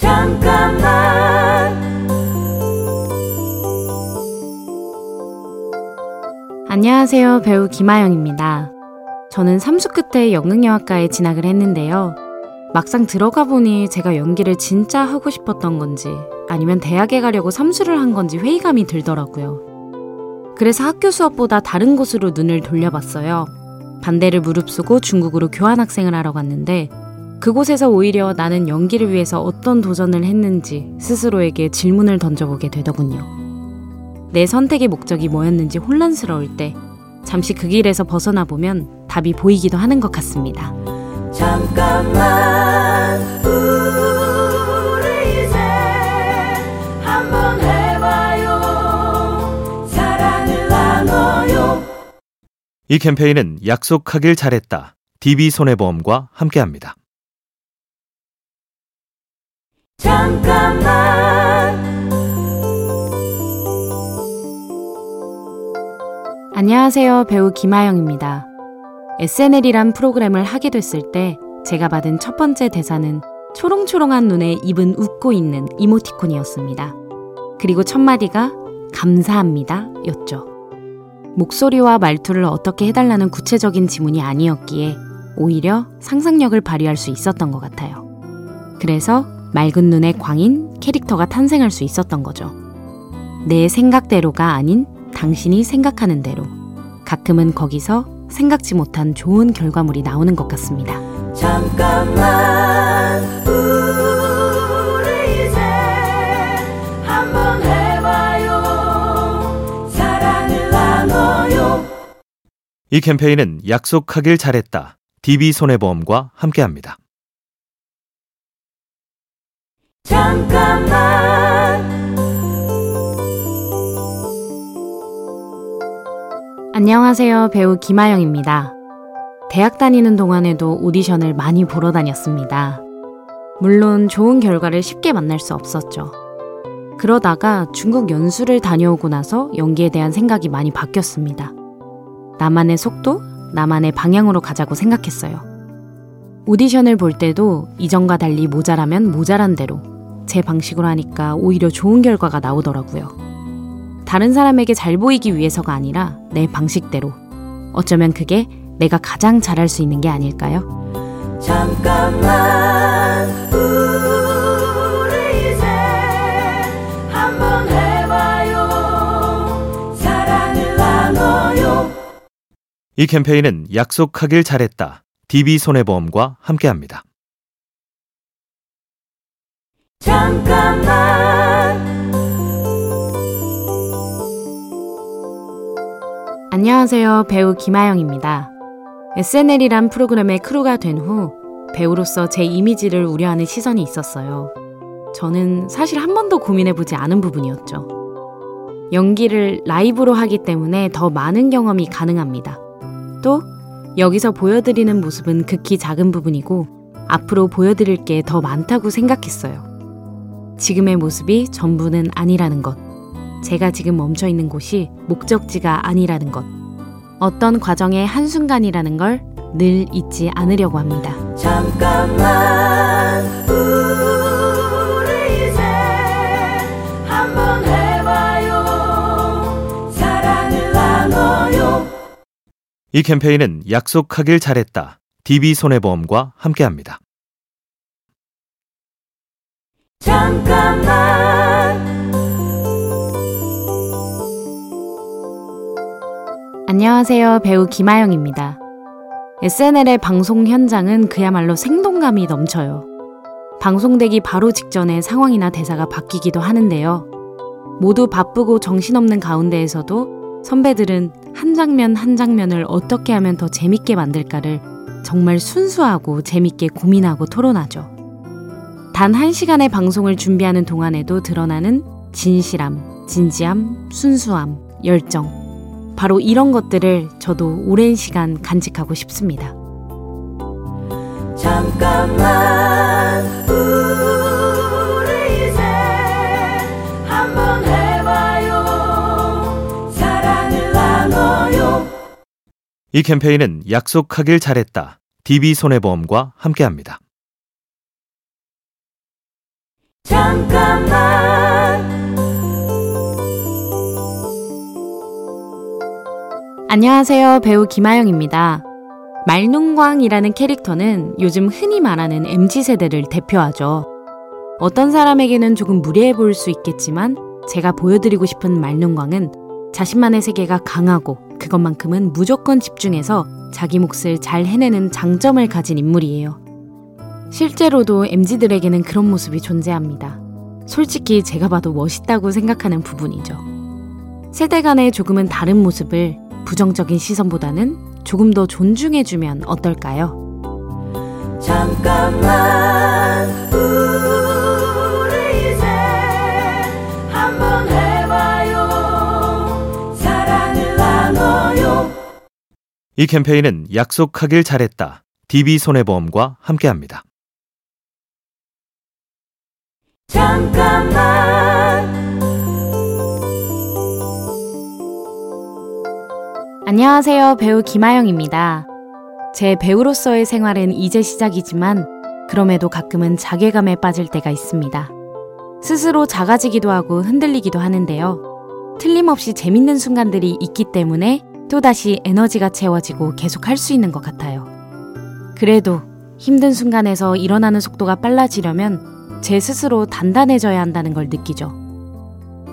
잠깐만 안녕하세요. 배우 김아영입니다. 저는 삼수 끝에 연극영화과에 진학을 했는데요. 막상 들어가 보니 제가 연기를 진짜 하고 싶었던 건지 아니면 대학에 가려고 삼수를 한 건지 회의감이 들더라고요. 그래서 학교 수업보다 다른 곳으로 눈을 돌려봤어요. 반대를 무릅쓰고 중국으로 교환학생을 하러 갔는데 그곳에서 오히려 나는 연기를 위해서 어떤 도전을 했는지 스스로에게 질문을 던져보게 되더군요. 내 선택의 목적이 뭐였는지 혼란스러울 때 잠시 그 길에서 벗어나 보면 답이 보이기도 하는 것 같습니다. 잠깐만 우리 이제 한번 해봐요 사랑을 나눠요 이 캠페인은 약속하길 잘했다. DB손해보험과 함께합니다. 잠깐만 안녕하세요. 배우 김아영입니다. SNL이란 프로그램을 하게 됐을 때 제가 받은 첫 번째 대사는 초롱초롱한 눈에 입은 웃고 있는 이모티콘이었습니다. 그리고 첫 마디가 감사합니다 였죠. 목소리와 말투를 어떻게 해달라는 구체적인 지문이 아니었기에 오히려 상상력을 발휘할 수 있었던 것 같아요. 그래서 맑은 눈의 광인 캐릭터가 탄생할 수 있었던 거죠. 내 생각대로가 아닌 당신이 생각하는 대로. 가끔은 거기서 생각지 못한 좋은 결과물이 나오는 것 같습니다. 잠깐만 우리 이제 한번 해봐요 사랑을 나눠요 이 캠페인은 약속하길 잘했다. DB손해보험과 함께합니다. 잠깐만 안녕하세요. 배우 김아영입니다. 대학 다니는 동안에도 오디션을 많이 보러 다녔습니다. 물론 좋은 결과를 쉽게 만날 수 없었죠. 그러다가 중국 연수를 다녀오고 나서 연기에 대한 생각이 많이 바뀌었습니다. 나만의 속도, 나만의 방향으로 가자고 생각했어요. 오디션을 볼 때도 이전과 달리 모자라면 모자란 대로 제 방식으로 하니까 오히려 좋은 결과가 나오더라고요. 다른 사람에게 잘 보이기 위해서가 아니라 내 방식대로. 어쩌면 그게 내가 가장 잘할 수 있는 게 아닐까요? 잠깐만 우리 이제 한번 해봐요 사랑을 나눠요 이 캠페인은 약속하길 잘했다. DB손해보험과 함께합니다. 잠깐만 안녕하세요. 배우 김아영입니다. SNL이란 프로그램의 크루가 된 후 배우로서 제 이미지를 우려하는 시선이 있었어요. 저는 사실 한 번도 고민해보지 않은 부분이었죠. 연기를 라이브로 하기 때문에 더 많은 경험이 가능합니다. 또 여기서 보여드리는 모습은 극히 작은 부분이고 앞으로 보여드릴 게 더 많다고 생각했어요. 지금의 모습이 전부는 아니라는 것. 제가 지금 멈춰 있는 곳이 목적지가 아니라는 것. 어떤 과정의 한순간이라는 걸 늘 잊지 않으려고 합니다. 잠깐만 우리 이제 한번 해봐요 사랑을 나눠요 이 캠페인은 약속하길 잘했다. DB손해보험과 함께합니다. 잠깐만 안녕하세요. 배우 김아영입니다. SNL의 방송 현장은 그야말로 생동감이 넘쳐요. 방송되기 바로 직전에 상황이나 대사가 바뀌기도 하는데요. 모두 바쁘고 정신없는 가운데에서도 선배들은 한 장면 한 장면을 어떻게 하면 더 재밌게 만들까를 정말 순수하고 재밌게 고민하고 토론하죠. 단한 시간의 방송을 준비하는 동안에도 드러나는 진실함, 진지함, 순수함, 열정. 바로 이런 것들을 저도 오랜 시간 간직하고 싶습니다. 잠깐만 우리 이제 한번 해봐요 사랑을 나눠요 이 캠페인은 약속하길 잘했다. DB손해보험과 함께합니다. 잠깐만 안녕하세요. 배우 김아영입니다. 말눈광이라는 캐릭터는 요즘 흔히 말하는 MZ세대를 대표하죠. 어떤 사람에게는 조금 무례해 보일 수 있겠지만 제가 보여드리고 싶은 말눈광은 자신만의 세계가 강하고 그것만큼은 무조건 집중해서 자기 몫을 잘 해내는 장점을 가진 인물이에요. 실제로도 MZ들에게는 그런 모습이 존재합니다. 솔직히 제가 봐도 멋있다고 생각하는 부분이죠. 세대 간의 조금은 다른 모습을 부정적인 시선보다는 조금 더 존중해주면 어떨까요? 잠깐만 우리 이제 한번 해봐요 사랑을 나눠요 이 캠페인은 약속하길 잘했다. DB손해보험과 함께합니다. 잠깐만 안녕하세요. 배우 김아영입니다. 제 배우로서의 생활은 이제 시작이지만 그럼에도 가끔은 자괴감에 빠질 때가 있습니다. 스스로 작아지기도 하고 흔들리기도 하는데요. 틀림없이 재밌는 순간들이 있기 때문에 또다시 에너지가 채워지고 계속 할 수 있는 것 같아요. 그래도 힘든 순간에서 일어나는 속도가 빨라지려면 제 스스로 단단해져야 한다는 걸 느끼죠.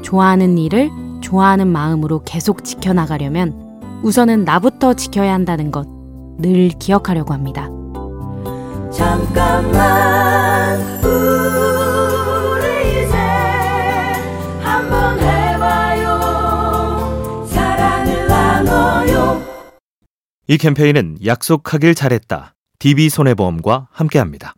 좋아하는 일을 좋아하는 마음으로 계속 지켜나가려면 우선은 나부터 지켜야 한다는 것 늘 기억하려고 합니다. 잠깐만 우리 이제 한번 해봐요 사랑을 나눠요 이 캠페인은 약속하길 잘했다. DB손해보험과 함께합니다.